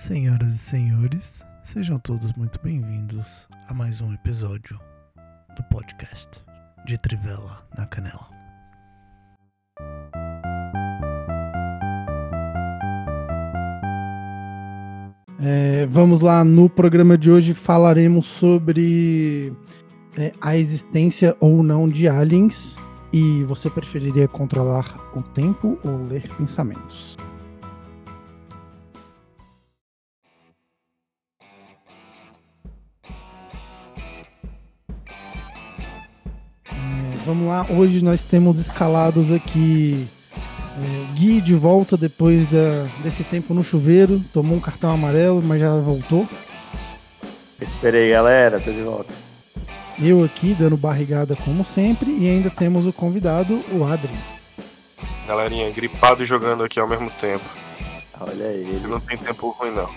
Senhoras e senhores, sejam todos muito bem-vindos a mais um episódio do podcast de Trivela na Canela. É, vamos lá, no programa de hoje falaremos sobre é, a existência ou não de aliens e você preferiria controlar o tempo ou ler pensamentos? Vamos lá, hoje nós temos escalados aqui é, Gui de volta depois da, desse tempo no chuveiro, tomou um cartão amarelo, mas já voltou. Esperei, galera, tô de volta. Eu aqui dando barrigada como sempre e ainda temos o convidado, o Adri. Galerinha, gripado e jogando aqui ao mesmo tempo. Olha aí. Ele não tem tempo ruim, não.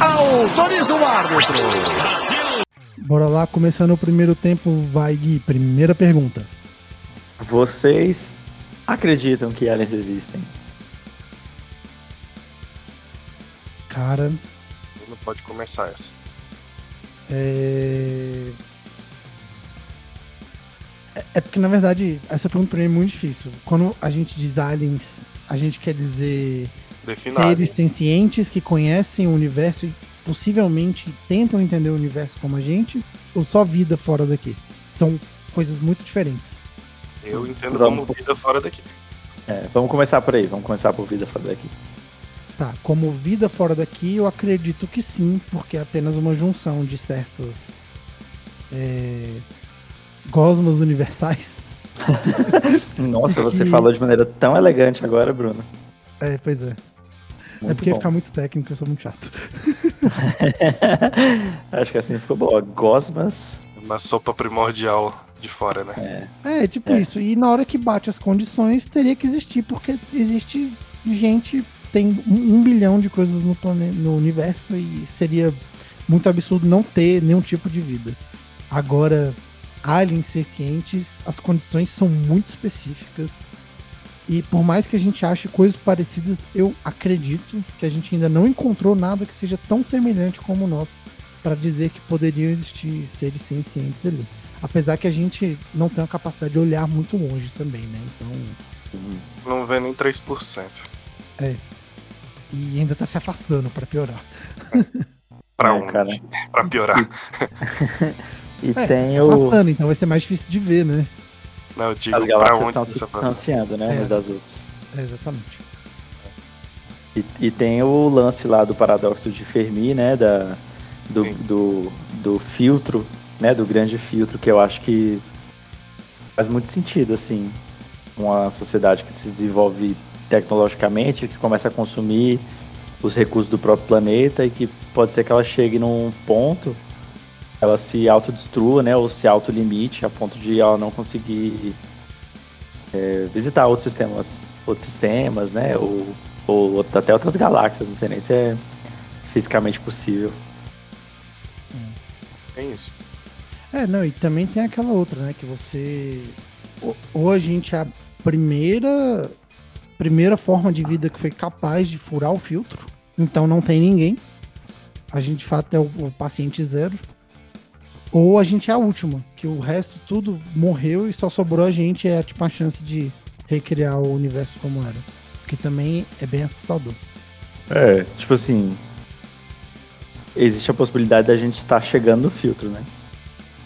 Autoriza o árbitro. Bora lá, começando o primeiro tempo, vai Gui, primeira pergunta. Vocês acreditam que aliens existem? Cara, Não pode começar essa. é... é- porque, na verdade, essa pergunta pra mim é muito difícil. Quando a gente diz aliens, a gente quer dizer Defina. seres sencientes que conhecem o universo e possivelmente tentam entender o universo como a gente, ou só vida fora daqui? São coisas muito diferentes. Eu entendo Vamos. como vida fora daqui. É, vamos começar por aí, vamos começar por vida fora daqui. Tá, como vida fora daqui, eu acredito que sim, porque é apenas uma junção de certos é, gosmos universais. Nossa, você Que- falou de maneira tão elegante agora, Bruno. É, pois é. É Muito porque bom. ficar muito técnico, eu sou muito chato. Acho que assim ficou boa. Gosmas. Uma sopa primordial de fora, né? É, É, tipo É. isso. E na hora que bate as condições, teria que existir, porque existe gente, tem um, um bilhão de coisas no, plane... no universo e seria muito absurdo não ter nenhum tipo de vida. Agora, aliens sencientes, as condições são muito específicas. E por mais que a gente ache coisas parecidas, eu acredito que a gente ainda não encontrou nada que seja tão semelhante como o nosso para dizer que poderiam existir seres sencientes ali. Apesar que a gente não tem a capacidade de olhar muito longe também, né? Então. Não vê nem 3%. E ainda tá se afastando para piorar. Pra É, onde? cara. Pra piorar. E É, tem o. Afastando, então vai ser mais difícil de ver, né? Não, eu digo As pra galáxias onde estão se distanciando, né? É. Umas das outras. É, exatamente. E, e tem o lance lá do paradoxo de Fermi, né? Da, do, do, do filtro, né? Do grande filtro, que eu acho que faz muito sentido, assim. Uma sociedade que se desenvolve tecnologicamente, que começa a consumir os recursos do próprio planeta e que pode ser que ela chegue num ponto, ela se autodestrua, né? Ou se autolimite a ponto de ela não conseguir é, visitar outros sistemas, outros sistemas, né? Ou ou até outras galáxias, não sei nem se é fisicamente possível. Tem isso. É, não, e também tem aquela outra, né? Que você. Ou- Ou a gente é a primeira. Primeira forma de vida que foi capaz de furar o filtro. Então não tem ninguém. A gente de fato é o, o paciente zero. Ou a gente é a última, que o resto tudo morreu e só sobrou a gente, é tipo a chance de recriar o universo como era. Que também é bem assustador. É, tipo assim. Existe a possibilidade da gente estar chegando no filtro, né?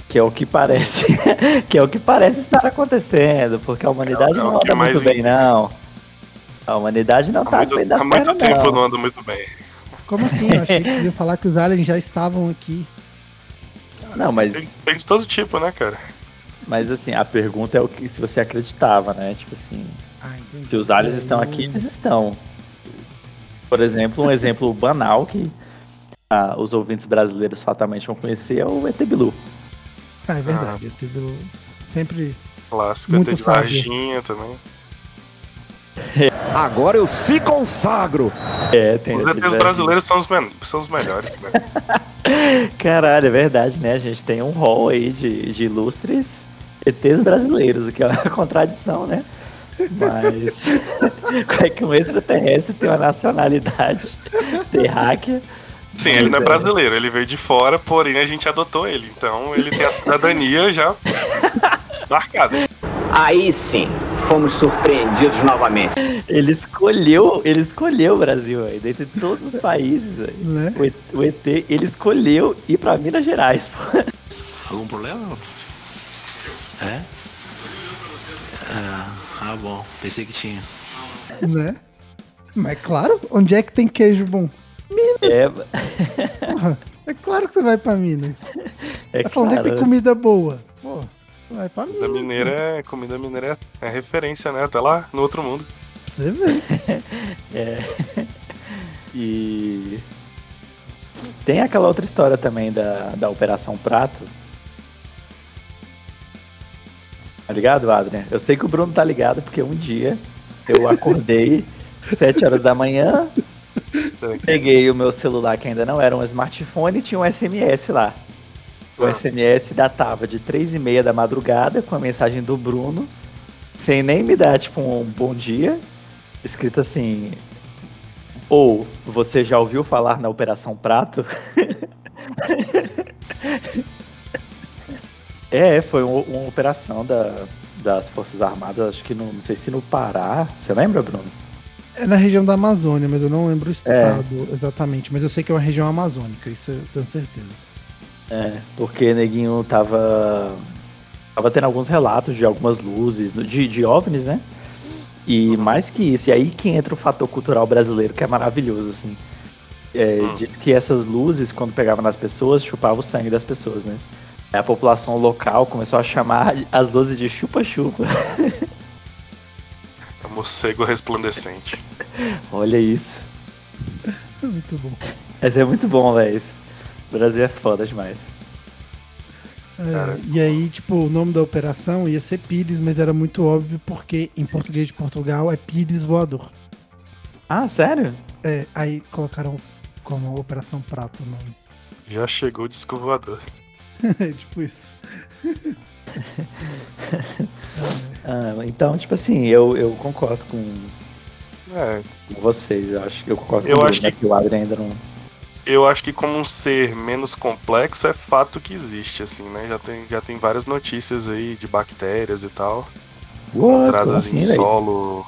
Que é o que parece. que é o que parece estar acontecendo, porque a humanidade É o- é o não que é anda muito bem, não. A humanidade não Há tá muito, bem das há muito pernas, tempo não. não anda muito bem. Como assim? Eu achei que você ia falar que os aliens já estavam aqui. Não, Tem, mas, tem de todo tipo, né, cara? mas assim, a pergunta é o que se você acreditava, né? Tipo assim, Ah, entendi. que os aliens É, estão eu- aqui, eles estão. Por exemplo, um exemplo banal que ah, os ouvintes brasileiros fatalmente vão conhecer é o ET Bilu. Ah, é verdade. Tive sempre. Clássico, Muito tem de. Varginha também. Agora eu se consagro. É, tem Os ET ETs brasileiros são os, são os melhores, cara. Caralho, é verdade, né? A gente tem um hall aí de, de ilustres ETs brasileiros, o que é uma contradição, né? Mas como é que um extraterrestre tem uma nacionalidade terráquea? Sim, ele não é brasileiro, ele veio de fora, porém a gente adotou ele. Então ele tem a cidadania já marcada. Aí sim, fomos surpreendidos novamente. Ele escolheu, ele escolheu o Brasil, aí, dentre todos os países, aí. Né? O, o ET, ele escolheu ir pra Minas Gerais, pô. Algum problema? É? Ah, ah, bom. Pensei que tinha. Né? Mas claro, onde é que tem queijo bom? É, Porra, é claro que você vai pra Minas. é Tá falando onde é que tem comida boa. Pô, você vai pra Comida mineira é, comida mineira é, é referência, né? Até lá no outro mundo. Você ver. É. E tem aquela outra história também da, da Operação Prato. Tá ligado, Adrian? Eu sei que o Bruno tá ligado, porque um dia eu acordei 7 horas da manhã, peguei o meu celular, que ainda não era um smartphone, e tinha um SMS lá. O Ah. SMS datava de 3 e meia da madrugada, com a mensagem do Bruno, sem nem me dar, tipo, um bom dia, escrito assim, ou você já ouviu falar na Operação Prato? é, foi um- uma operação da- das Forças Armadas, acho que no, não sei se no Pará. Você lembra, Bruno? É na região da Amazônia, mas eu não lembro o estado exatamente. Mas eu sei que é uma região amazônica, isso eu tenho certeza. É, porque Neguinho tava. Tava tendo alguns relatos de algumas luzes, de, de OVNIs, né? E mais que isso, e aí que entra o fator cultural brasileiro, que é maravilhoso, assim. É, Hum. Diz que essas luzes, quando pegavam nas pessoas, chupavam o sangue das pessoas, né? Aí a população local começou a chamar as luzes de chupa-chupa. É um morcego resplandecente. Olha isso. Muito bom. Mas é muito bom, velho. O Brasil é foda demais. É, e aí, tipo, o nome da operação ia ser Pires, mas era muito óbvio porque em português de Portugal é Pires Voador. Ah, sério? É, aí colocaram como Operação Prato o nome. Já chegou o disco voador. É tipo isso. Ah, então, tipo assim, eu, eu concordo com, É, com vocês. Eu acho que eu concordo Eu com o acho Bruno, né, que o Adrian ainda não. Eu acho que como um ser menos complexo é fato que existe, assim, né? Já tem, já tem várias notícias aí de bactérias e tal. What? Como entradas assim, em solo.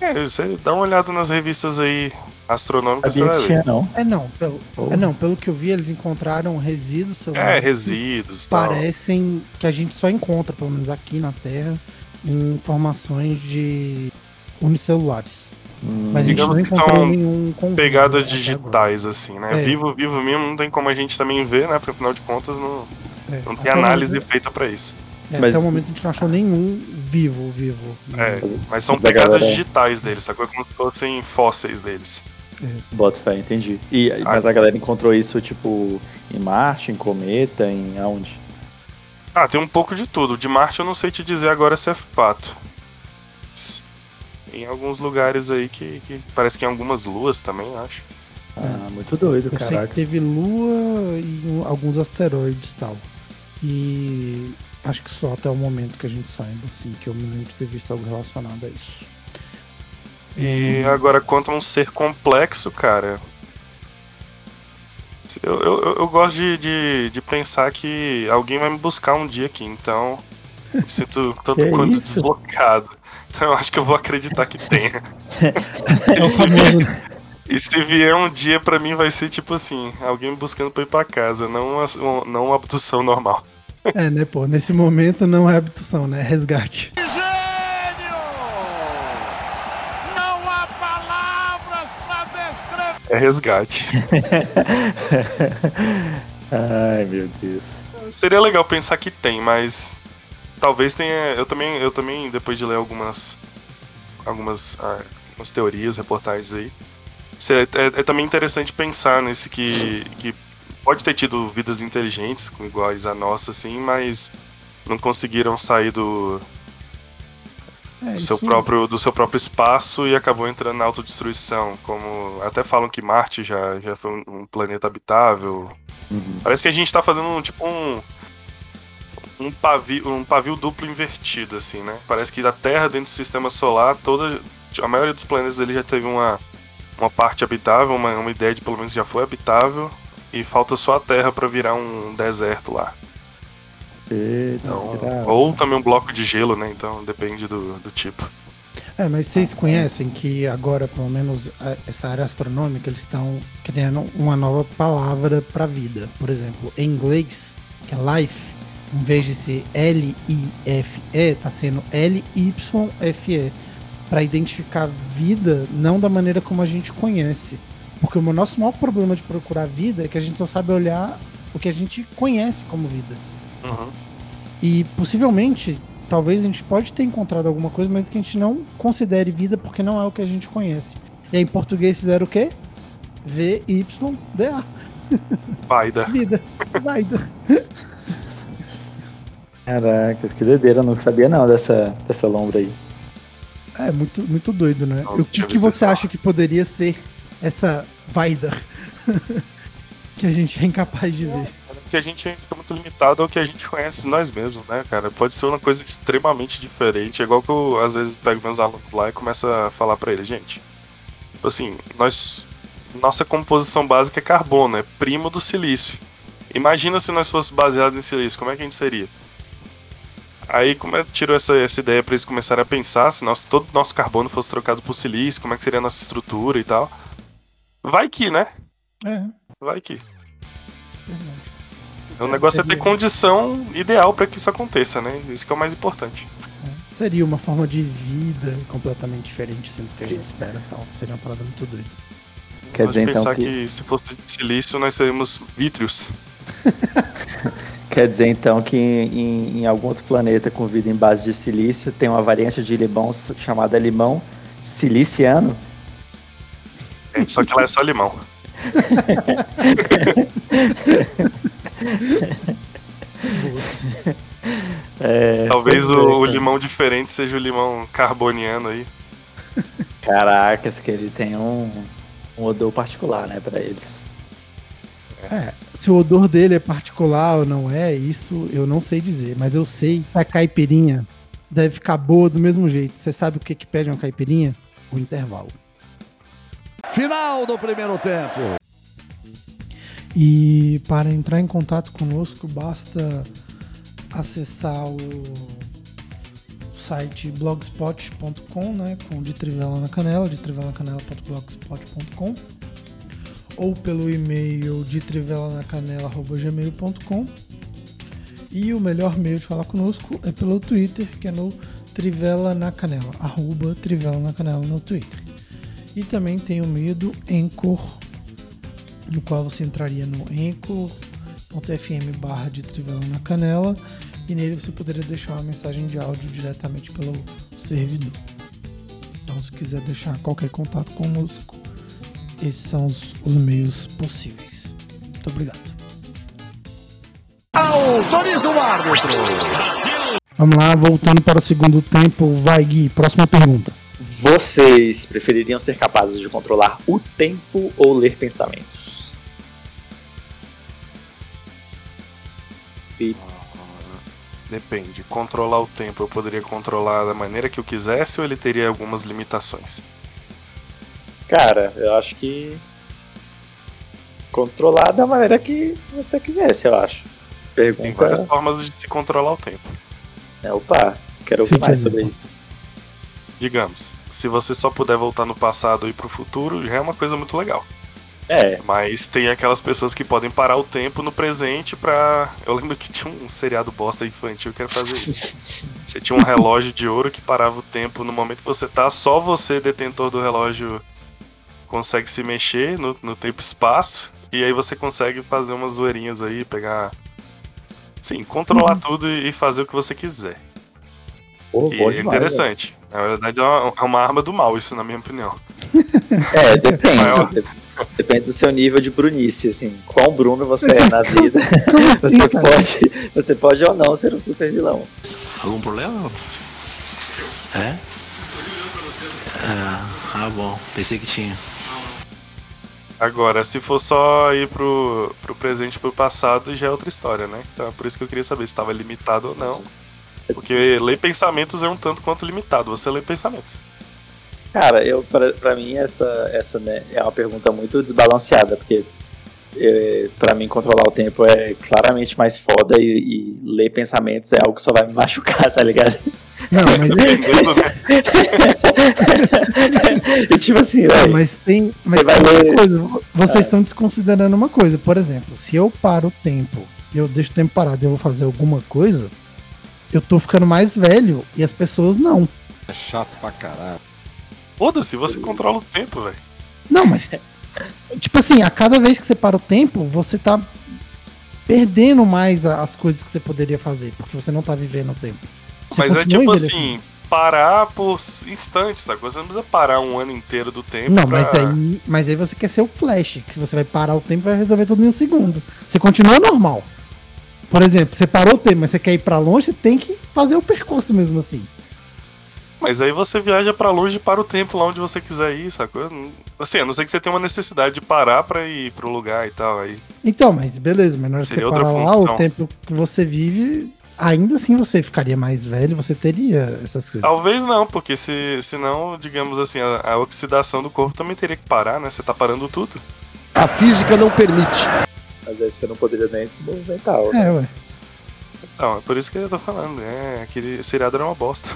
É, você dá uma olhada nas revistas aí astronômicas, você vai ver. não. É não, pelo, Oh. é não, pelo que eu vi, eles encontraram resíduos É, celulares. resíduos e que tal. Parecem que a gente só encontra, pelo menos aqui na Terra, em formações de unicelulares. Mas Digamos não que são nenhum Pegadas até digitais, assim, né? É. Vivo, vivo mesmo, não tem como a gente também ver, né? Porque afinal de contas não. É, não tem até análise momento- feita pra isso. é, Mas- Até o momento a gente não achou nenhum vivo, vivo. É, mas são Da pegadas galera- digitais deles, sacou? É como se fossem fósseis deles. Bota fé, entendi. E, mas a galera encontrou isso, tipo, em Marte, em cometa, em aonde? Ah, tem um pouco de tudo. De Marte eu não sei te dizer agora se é fato. Em alguns lugares aí que, que parece que em algumas luas também, acho. Ah, muito doido, Eu sei caraca. que teve lua e um- alguns asteroides e tal. E acho que só até o momento que a gente saiba, assim, que eu me lembro de ter visto algo relacionado a isso. E agora, quanto a um ser complexo, cara. Eu, eu, eu- eu gosto de, de, de pensar que alguém vai me buscar um dia aqui, então. Me sinto tanto quanto isso? deslocado. Então eu acho que eu vou acreditar que tenha. É o E se, vier, famoso. e se vier um dia pra mim, vai ser tipo assim: alguém buscando pra ir pra casa, não uma, um- não uma abdução normal. É, né, pô? Nesse momento não é abdução, né? É resgate. É resgate. Ai, meu Deus. Seria legal pensar que tem, mas talvez tenha. Eu também, eu também depois de ler algumas, algumas, ah, algumas teorias, reportagens aí, é, é- é também interessante pensar nesse que, que pode ter tido vidas inteligentes, com iguais a nossa, assim, mas não conseguiram sair do, É, do seu próprio do seu próprio espaço e acabou entrando na autodestruição. Como até falam que Marte já, já foi um- um planeta habitável, Uhum. Parece que a gente tá fazendo um, tipo um, um pavio, um pavio duplo invertido, assim, né? Parece que a Terra dentro do sistema solar, toda. A maioria dos planetas ele já teve uma, uma parte habitável, uma, uma ideia de pelo menos já foi habitável, e falta só a Terra para virar um deserto lá. Eita, Então, ou também um bloco de gelo, né? Então depende do, do tipo. É, mas vocês conhecem que agora, pelo menos, essa área astronômica, eles estão criando uma nova palavra para vida. Por exemplo, em inglês, que é life, em vez de ser L-I-F-E, tá sendo L-Y-F-E. Para identificar vida não da maneira como a gente conhece. Porque o nosso maior problema de procurar vida é que a gente só sabe olhar o que a gente conhece como vida. Uhum. E possivelmente, talvez a gente pode ter encontrado alguma coisa, mas que a gente não considere vida porque não é o que a gente conhece. E aí em português fizeram o quê? V-Y-D-A. Vai, da. Vida. Vai. Caraca, que doideira, eu não sabia não dessa, dessa lombra aí. É muito, muito doido, né? O que, que você acha que poderia ser essa Vaida que a gente é incapaz de ver? Porque a gente ainda fica muito limitado ao que a gente conhece nós mesmos, né, cara? Pode ser uma coisa extremamente diferente. É igual que eu, às vezes, pego meus alunos lá e começo a falar pra eles, gente. Tipo assim, nós. Nossa composição básica é carbono, é primo do silício. Imagina se nós fosse baseado em silício, como é que a gente seria? Aí como eu tiro essa, essa ideia pra eles começarem a pensar se nosso, todo nosso carbono fosse trocado por silício, como é que seria a nossa estrutura e tal. Vai que, né? É, Vai que. verdade. O negócio é ter seria- condição ideal pra que isso aconteça, né? Isso que é o mais importante. É. Seria uma forma de vida completamente diferente assim, do que a gente espera e tal. Seria uma parada muito doida. Quer Pode dizer então pensar que, que... se fosse de silício, nós seríamos vítrios. quer dizer então que em, em algum outro planeta com vida em base de silício tem uma variante de limão chamada limão siliciano? É, Só que lá é só limão. É, Talvez pois é, o, o cara. limão diferente seja o limão carboniano aí. Caracas, que ele tem um, um odor particular, né, pra eles. É, se o odor dele é particular ou não é, isso eu não sei dizer, mas eu sei que a caipirinha deve ficar boa do mesmo jeito. Você sabe o que, que pede uma caipirinha? O intervalo. Final do primeiro tempo. E para entrar em contato conosco, basta acessar o site blogspot.com, né, com de Trivela na Canela, de trivelacanela.blogspot.com ou pelo e-mail de trivelanacanela.gmail.com e o melhor meio de falar conosco é pelo Twitter, que é no Trivela na Canela, arroba Trivela na Canela no Twitter. E também tem o meio do Anchor, no qual você entraria no anchor.fm barra de Trivela na Canela e nele você poderia deixar uma mensagem de áudio diretamente pelo servidor. Então, se quiser deixar qualquer contato conosco, esses são os, os meios possíveis. Muito obrigado. Autoriza o árbitro. Vamos lá, voltando para o segundo tempo. Vai, Gui, próxima pergunta. Vocês prefeririam ser capazes de controlar o tempo ou ler pensamentos? E Depende. Controlar o tempo, eu poderia controlar da maneira que eu quisesse ou ele teria algumas limitações? Cara, eu acho que. Controlar da maneira que você quisesse, eu acho. Tem Pergunta. várias formas de se controlar o tempo. É, opa, quero ouvir Sim, mais sobre isso. Digamos, se você só puder voltar no passado e pro futuro, já é uma coisa muito legal. É, Mas tem aquelas pessoas que podem parar o tempo no presente pra. Eu lembro que tinha um seriado bosta infantil que era fazer isso. Você tinha um relógio de ouro que parava o tempo no momento que você tá, só você, detentor do relógio, consegue se mexer no, no tempo e espaço. E aí você consegue fazer umas zoeirinhas aí, pegar. Sim, controlar tudo e fazer o que você quiser. pô, E é demais, interessante. Na verdade, é uma, é uma arma do mal, isso, na minha opinião. É, depende. Maior. de- Depende do seu nível de brunice, assim. Quão Bruno você é na vida. assim, Você pode, você pode ou não ser um super vilão. Algum problema? É, ah, bom. Pensei que tinha. Agora, se for só ir pro, pro presente e pro passado, já é outra história, né? Então é por isso que eu queria saber se estava limitado ou não. Porque ler pensamentos é um tanto quanto limitado. Você lê pensamentos. Cara, eu pra, pra mim essa, essa né, é uma pergunta muito desbalanceada, porque é, pra mim controlar o tempo é claramente mais foda e, e ler pensamentos é algo que só vai me machucar, tá ligado? Não, mas? e tipo assim, não, velho, mas tem, mas Você tem vai uma ler- coisa. Vocês estão desconsiderando uma coisa. Por exemplo, se eu paro o tempo e eu deixo o tempo parado e eu vou fazer alguma coisa, eu tô ficando mais velho e as pessoas não. É chato pra caralho. Foda-se, você controla o tempo, velho. Não, mas. tipo assim, a cada vez que você para o tempo, você tá perdendo mais as coisas que você poderia fazer, porque você não tá vivendo o tempo. Você Mas é tipo assim, parar por instantes, sacou? Você não precisa parar um ano inteiro do tempo. Não, pra... mas aí, mas aí você quer ser o Flash, que você vai parar o tempo e vai resolver tudo em um segundo. Você continua normal. Por exemplo, você parou o tempo, mas você quer ir pra longe, você tem que fazer o percurso mesmo assim. Mas aí você viaja pra longe e para o tempo lá onde você quiser ir, sacou? Assim, a não ser que você tenha uma necessidade de parar pra ir pro lugar e tal. Aí. Então, mas beleza, mas na hora que você Seria outra parar lá, função. o tempo que você vive, ainda assim você ficaria mais velho, você teria essas coisas. Talvez não, porque se, senão, digamos assim, a, a oxidação do corpo também teria que parar, né? Você tá parando tudo. A física não permite. às vezes você não poderia nem se movimentar. né? É, ué. Então, é por isso que eu tô falando. É, aquele seriado era uma bosta.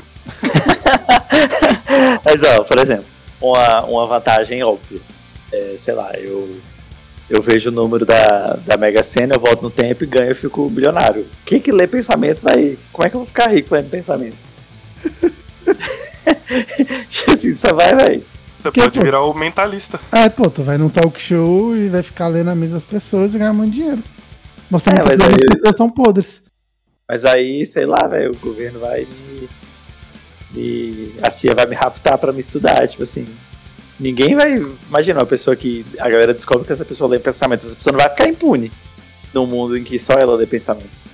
Mas ó, por exemplo, uma, uma vantagem óbvia. É, sei lá, eu, eu vejo o número da, da Mega Sena, eu volto no tempo e ganho e fico bilionário. Quem que lê pensamento vai. Como é que eu vou ficar rico lendo pensamento? assim, só vai, velho. Você Que, pode pô? virar o mentalista. Ah, pô, tu vai num talk show e vai ficar lendo a mesa das pessoas e ganhar muito dinheiro. Mostrando É, que mas todas aí- as pessoas são podres. Mas aí, sei lá, velho, o governo vai me, me. A CIA vai me raptar pra me estudar, tipo assim. Ninguém vai. Imagina uma pessoa que. A galera descobre que essa pessoa lê pensamentos. Essa pessoa não vai ficar impune num mundo em que só ela lê pensamentos.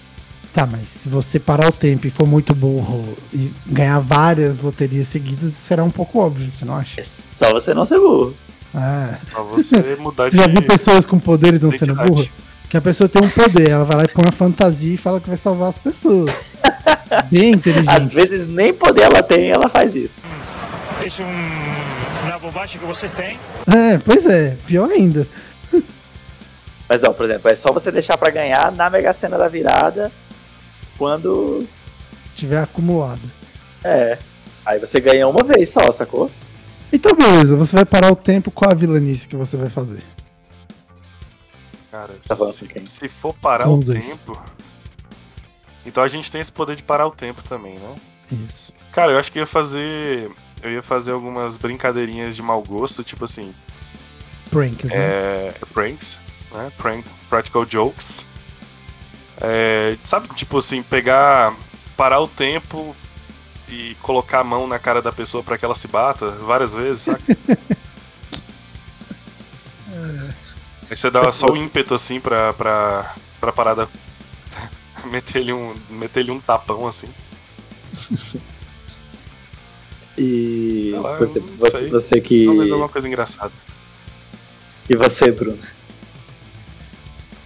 Tá, mas se você parar o tempo e for muito burro e ganhar várias loterias seguidas, será um pouco óbvio, você não acha? É só você não ser burro. Ah, Pra você mudar você de já viu pessoas com poderes não sendo identidade. burra? Que a pessoa tem um poder, ela vai lá e põe uma fantasia e fala que vai salvar as pessoas. Bem Às inteligente. vezes nem poder ela tem, ela faz isso. Isso é um, bobagem que vocês têm. É, pois é, pior ainda. Mas ó, por exemplo, é só você deixar pra ganhar na Mega Sena da virada quando. Tiver acumulado. É. Aí você ganha uma vez só, sacou? Então, beleza, você vai parar o tempo, qual a vilanice que você vai fazer? Cara, Tá se, com se for parar Um o dos. tempo. Então a gente tem esse poder de parar o tempo também, né? Isso. Cara, eu acho que eu ia fazer. Eu ia fazer algumas brincadeirinhas de mau gosto, tipo assim, Pranks, né? é, pranks, né? Prank, practical jokes. É, sabe, tipo assim, pegar. parar o tempo e colocar a mão na cara da pessoa pra que ela se bata várias vezes, saca? Aí você dá só o ímpeto assim pra, pra, pra parada meter-lhe um, meter um tapão assim. E lá, você, não você, você que. Talvez alguma coisa engraçada. E você, Bruno?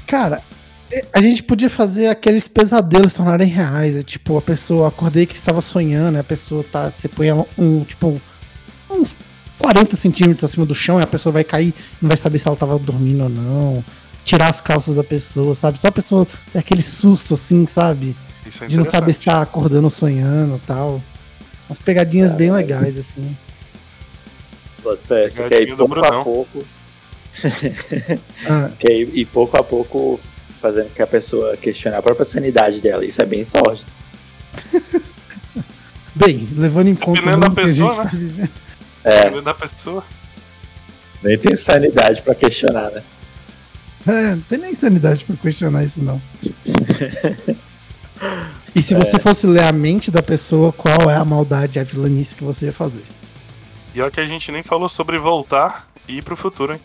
Cara, é, a gente podia fazer aqueles pesadelos se tornarem reais. É tipo, a pessoa, acordei que estava sonhando, a pessoa tá. Você põe ela um, tipo, uns 40 centímetros acima do chão e a pessoa vai cair, não vai saber se ela tava dormindo ou não. Tirar as calças da pessoa, sabe? Só a pessoa ter aquele susto assim, sabe? Isso é De não saber se tá acordando ou sonhando e tal. Umas pegadinhas bem legais, assim. Pô, Você quer ir do pouco a Brunão. pouco. Ah, Quer ir, ir pouco a pouco fazendo que a pessoa questione a própria sanidade dela. Isso é bem sórdido. bem, levando em conta o Dependendo da pessoa, gente né? tá vivendo. É, Dependendo da pessoa. nem tem sanidade pra questionar, né? É, não tem nem sanidade pra questionar isso, não. E se você fosse ler a mente da pessoa, qual é a maldade, a vilanice que você ia fazer? E olha que a gente nem falou sobre voltar e ir pro futuro, hein?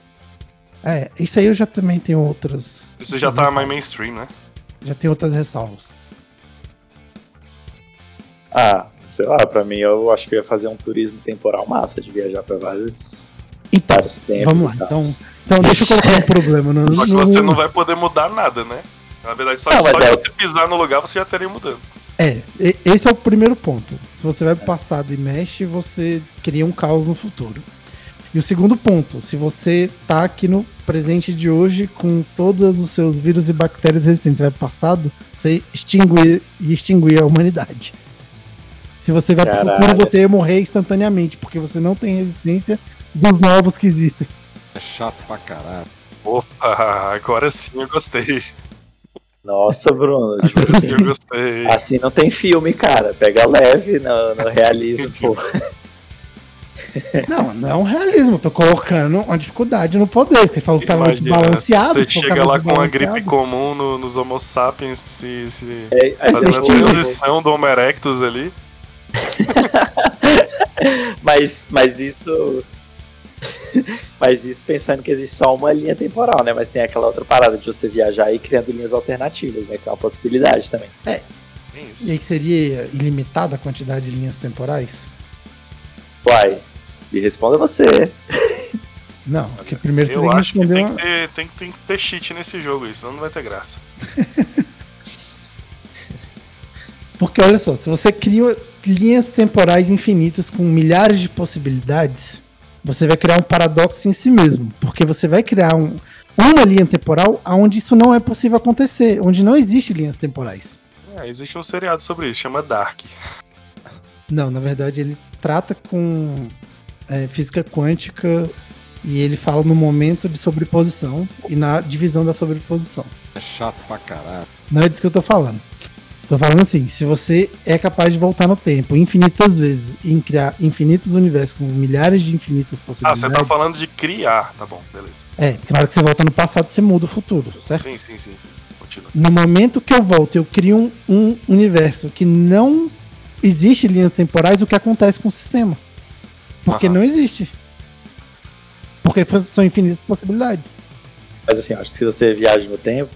É, isso aí eu já também tenho outras. Isso já tá mais mainstream, né? Já tem outras ressalvas. Ah, sei lá, pra mim eu acho que eu ia fazer um turismo temporal massa de viajar pra vários, Então, vários tempos. vamos lá. Então, então deixa eu colocar um problema no, Só que você não vai poder mudar nada, né? Na verdade, só, Não, só de é- você pisar no lugar você já estaria mudando. É, esse é o primeiro ponto. Se você vai pro passado e mexe, você cria um caos no futuro. E o segundo ponto, se você tá aqui no presente de hoje com todos os seus vírus e bactérias resistentes, você vai pro passado, você extinguir e extinguir a humanidade. Se você vai pro Caralho. futuro, você ia morrer instantaneamente, porque você não tem resistência dos novos que existem. É chato pra caralho. Opa, agora sim eu gostei. Nossa, Bruno. tipo assim, eu gostei. assim não tem filme, cara. Pega leve no, no realismo, pô. Não, não é um realismo, tô colocando uma dificuldade no poder. Você falou que tava muito balanceado. Você chega lá com uma balanceado. gripe comum no- nos Homo sapiens, se, se É, aí fazendo você a transição do Homo erectus ali. mas, mas isso. Mas isso pensando que existe só uma linha temporal, né? Mas tem aquela outra parada de você viajar e ir criando linhas alternativas, né? Que é uma possibilidade também. É E aí seria ilimitada a quantidade de linhas temporais? Uai, me responda você. Não, porque primeiro você Eu tem que acho que responder tem uma... que, ter, tem, tem que ter cheat nesse jogo aí, senão não vai ter graça. Porque olha só, se você cria linhas temporais infinitas com milhares de possibilidades, você vai criar um paradoxo em si mesmo. Porque você vai criar um- uma linha temporal onde isso não é possível acontecer, onde não existe linhas temporais. É, existe um seriado sobre isso, chama Dark. Não, na verdade ele trata com é, física quântica e ele fala no momento de sobreposição e na divisão da sobreposição. É chato pra caralho. Não é disso que eu tô falando. Tô falando assim, se você é capaz de voltar no tempo infinitas vezes e criar infinitos universos com milhares de infinitas Ah, possibilidades. você tá falando de criar. Tá bom, beleza. É, porque na hora que você volta no passado, você muda o futuro, certo? Sim, sim, sim, sim. Continua. No momento que eu volto, eu crio um, um universo que não existe linhas temporais, o que acontece com o sistema? Porque Aham. não existe. Porque são infinitas possibilidades. Mas assim, acho que se você viaja no tempo,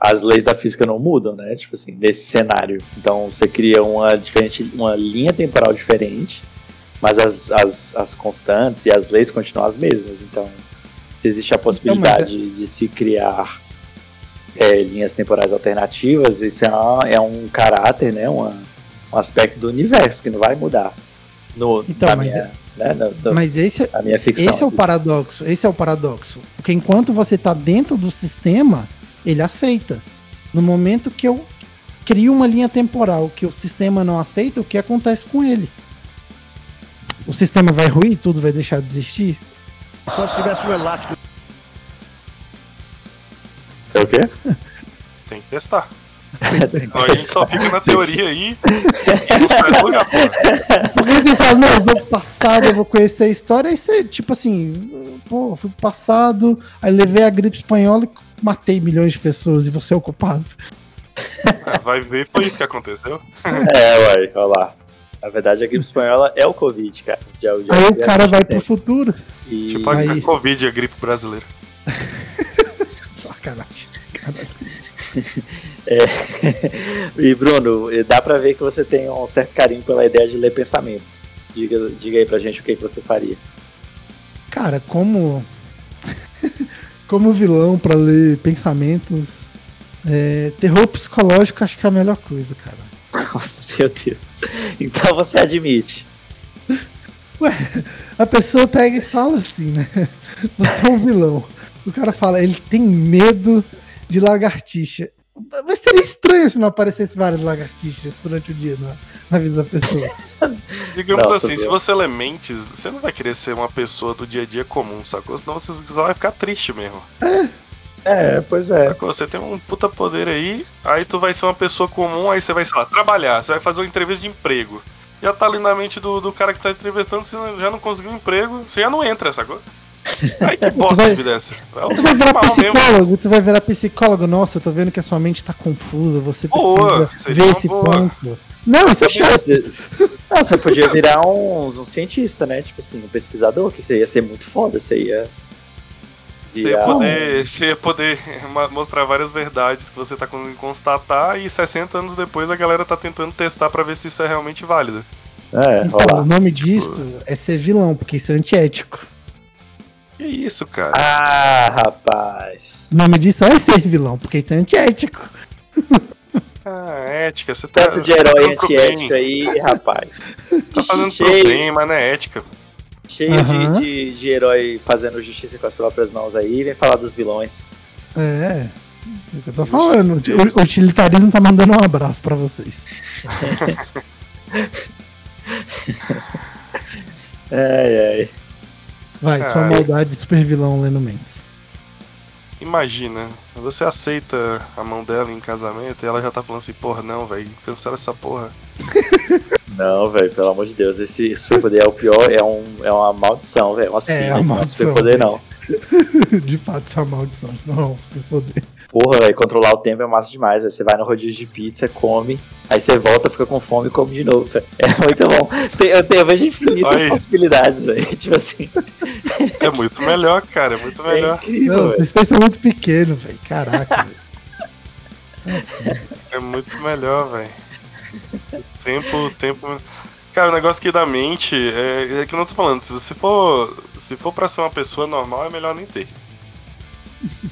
as leis da física não mudam, né? Tipo assim, nesse cenário. Então você cria uma, diferente, uma linha temporal diferente, mas as, as, as constantes e as leis continuam as mesmas. Então existe a possibilidade de se criar é, linhas temporais alternativas. Isso é, uma- é um caráter, né? Uma, um aspecto do universo que não vai mudar. No, Então, mas minha, né, na, na- Mas esse, minha ficção. esse é o paradoxo. Esse é o paradoxo. Porque enquanto você tá dentro do sistema, ele aceita. No momento que eu crio uma linha temporal que o sistema não aceita, o que acontece com ele? O sistema vai ruir, tudo vai deixar de existir? Só se tivesse um elástico. É o quê? Tem que testar. Então a gente só fica na teoria aí e não sai do lugar, pô. Porque você fala, não, eu vou pro passado, eu vou conhecer a história, aí você, tipo assim, pô, fui pro passado, aí levei a gripe espanhola e matei milhões de pessoas e você é o culpado. Ah, Vai ver, foi isso que aconteceu. É, uai, olha lá. Na verdade, a gripe espanhola é o Covid, cara. Já, já Aí o cara vai pro futuro. E... Tipo a Aí. a Covid a gripe brasileira. Sacanagem. É. e Bruno, dá pra ver que você tem um certo carinho pela ideia de ler pensamentos. Diga, diga aí pra gente o que, que você faria. Cara, como. Como vilão pra ler pensamentos. é, terror psicológico acho que é a melhor coisa, cara. Nossa, meu Deus. Então você admite. A pessoa pega e fala assim, né? Você é um vilão. O cara fala, ele tem medo de lagartixa. Mas seria estranho se não aparecesse várias lagartixas durante o dia na, na vida da pessoa. Digamos Nossa, assim, se você lê mentes, você não vai querer ser uma pessoa do dia a dia comum, sacou? Senão você só vai ficar triste mesmo. É, pois é. Sacou? Você tem um puta poder aí, aí tu vai ser uma pessoa comum, aí você vai, sei lá, trabalhar, você vai fazer uma entrevista de emprego. Já tá ali na mente do, do cara que tá entrevistando, você já não conseguiu um emprego, você já não entra, sacou? Aí que bosta vai- de vida é essa? Um Tu vai virar mesmo. psicólogo, tu vai virar psicólogo. Nossa, eu tô vendo que a sua mente tá confusa, você Boa, precisa ver esse boa. ponto. Não, isso é chato. Você, não, você podia virar um, um cientista, né? Tipo assim, um pesquisador, que você ia ser muito foda, você ia. Você ia poder, você ia poder mostrar várias verdades que você tá conseguindo constatar e 60 anos depois a galera tá tentando testar pra ver se isso é realmente válido. É, Então, o nome disto é ser vilão, porque isso é antiético. Que isso, cara? Ah, rapaz. O nome disso é ser vilão, porque isso é antiético. Ah, ética, você tá. Tanto de herói antiético aí, rapaz. Tá fazendo cheio, pro bem, mas não é ética. cheio Aham. de, de, de herói fazendo justiça com as próprias mãos aí, vem falar dos vilões. É. É o que eu tô falando. O utilitarismo tá mandando um abraço pra vocês. Ai, ai. Vai, sua Ai. maldade de super vilão Leno Mendes. Imagina, você aceita a mão dela em casamento e ela já tá falando assim, porra, não, velho, cancela essa porra. Não, velho, pelo amor de Deus, esse superpoder é o pior, é, um, é uma maldição, velho. Uma sina, É, uma não é um maldição, superpoder, não. De fato, isso é uma maldição, isso não é um superpoder. Porra, velho, controlar o tempo é massa demais, velho. Você vai no rodízio de pizza, come, aí você volta, fica com fome e come de novo, velho. É muito bom. Tem, eu, tenho, eu vejo infinitas Aí. possibilidades, velho. Tipo assim, É muito melhor, cara, é muito é melhor. incrível, Não, vocês pensam muito pequeno, velho. Caraca, velho. É muito melhor, velho. Tempo, o tempo. Cara, o negócio que dá mente é, é que eu não tô falando. Se você for. Se for pra ser uma pessoa normal, é melhor nem ter.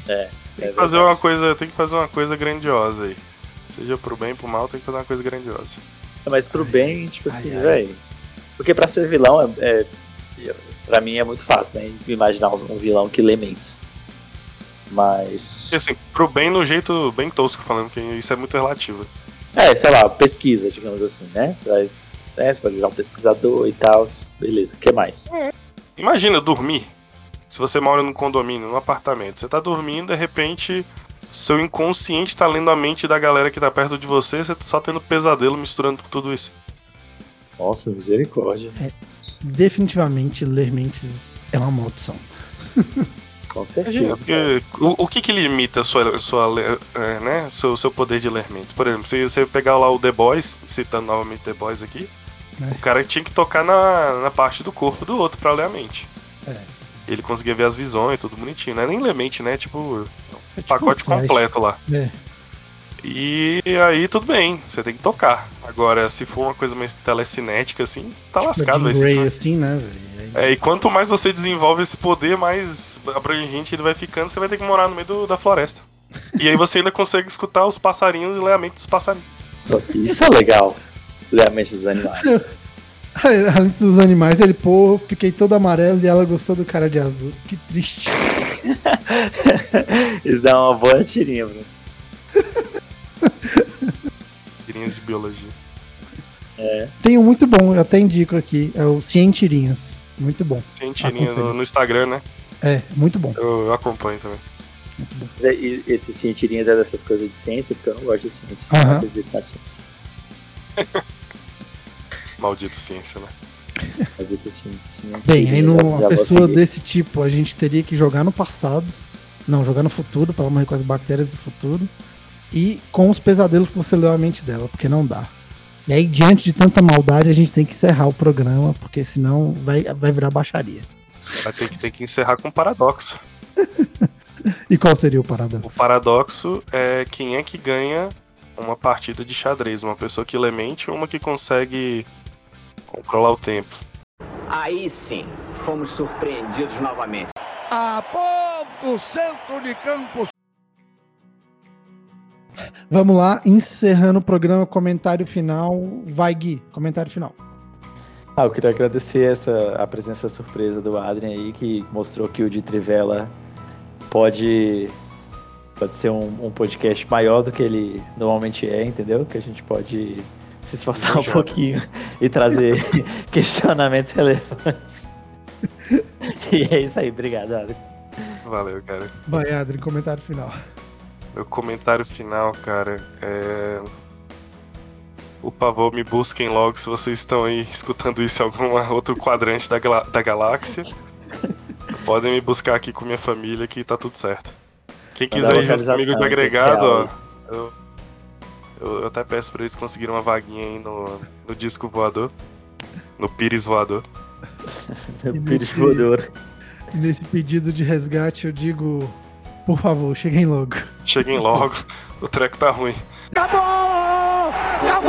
É, Tem que fazer uma coisa. Tem que fazer uma coisa grandiosa aí. Seja pro bem, pro mal, tem que fazer uma coisa grandiosa. Mas pro bem, tipo Ai, assim, ai. velho. Porque pra ser vilão, é, é, pra mim é muito fácil, né? Imaginar um vilão que lê mentes. Mas. E assim, pro bem no jeito bem tosco falando, que isso é muito relativo. É, sei lá, pesquisa, digamos assim, né? Você vai. Né, você pode virar um pesquisador e tal. Beleza, o que mais? Imagina dormir. Se você mora num condomínio, num apartamento, você tá dormindo, de repente, seu inconsciente tá lendo a mente da galera que tá perto de você, você tá só tendo pesadelo misturando com tudo isso. Nossa, misericórdia. definitivamente ler mentes é uma maldição. Com certeza. porque o, o que que limita a sua, sua, é, né, seu, seu poder de ler mentes? Por exemplo, se você pegar lá o The Boys, citando novamente The Boys aqui, É. o cara tinha que tocar na, na parte do corpo do outro pra ler a mente. É. Ele conseguia ver as visões, tudo bonitinho. Não é nem ler mente, né? Tipo, É tipo pacote um Flash. completo lá. É. E aí tudo bem, você tem que tocar. Agora, se for uma coisa mais telecinética, assim, tá Tipo, lascado. Grey, vai- assim, né, velho? É, e quanto mais você desenvolve esse poder, mais abrangente ele vai ficando, você vai ter que morar no meio do- da floresta. E aí você ainda consegue escutar os passarinhos e ler a mente dos passarinhos. Isso é legal. Ler a mente dos animais. Antes dos animais, ele, pô, fiquei todo amarelo e ela gostou do cara de azul. Que triste. Isso dá uma boa tirinha, Bruno. Tirinhas de biologia. É. Tem um muito bom, eu até indico aqui. É o Cientirinhas. Muito bom. Tem tirinha no, no Instagram, né? É, muito bom. Eu, eu acompanho também. Mas é- e- Esses cientirinhas é dessas coisas de ciência, porque eu não gosto de ciência. Aham. Não acredito na ciência. Maldita ciência, né? Em ciência. Bem, aí numa pessoa seguir. desse tipo, a gente teria que jogar no passado. Não, jogar no futuro, pra ela morrer com as bactérias do futuro. E com os pesadelos que você leu a mente dela, porque não dá. E aí, diante de tanta maldade, a gente tem que encerrar o programa, porque senão vai, vai virar baixaria. Vai ter que, ter que encerrar com um paradoxo. E qual seria o O paradoxo? paradoxo é quem é que ganha uma partida de xadrez. Uma pessoa que lê mente ou uma que consegue controlar o tempo. Aí sim, fomos surpreendidos novamente. A ponto, centro de campo. Vamos lá, encerrando o programa, comentário final. Vai, Gui, comentário final. Ah, eu queria agradecer essa, a presença surpresa do Adrian aí, que mostrou que o de Trivela pode, pode ser um, um podcast maior do que ele normalmente é, entendeu? Que a gente pode se esforçar um pouquinho e trazer questionamentos relevantes. E é isso aí, obrigado, Adrian. Valeu, cara. Vai, Adri, comentário final. Meu comentário final, cara, é. Por favor, me busquem logo se vocês estão aí escutando isso em algum outro quadrante da, gala- da galáxia. Podem me buscar aqui com minha família que tá tudo certo. Quem quiser ir junto comigo de agregado, ó. Eu, eu, eu até peço pra eles conseguirem uma vaguinha aí no, no disco voador. No Pires voador. E pires voador. Nesse pedido de resgate, eu digo, por favor, cheguem logo. Cheguem logo, o treco tá ruim. Acabou! Acabou!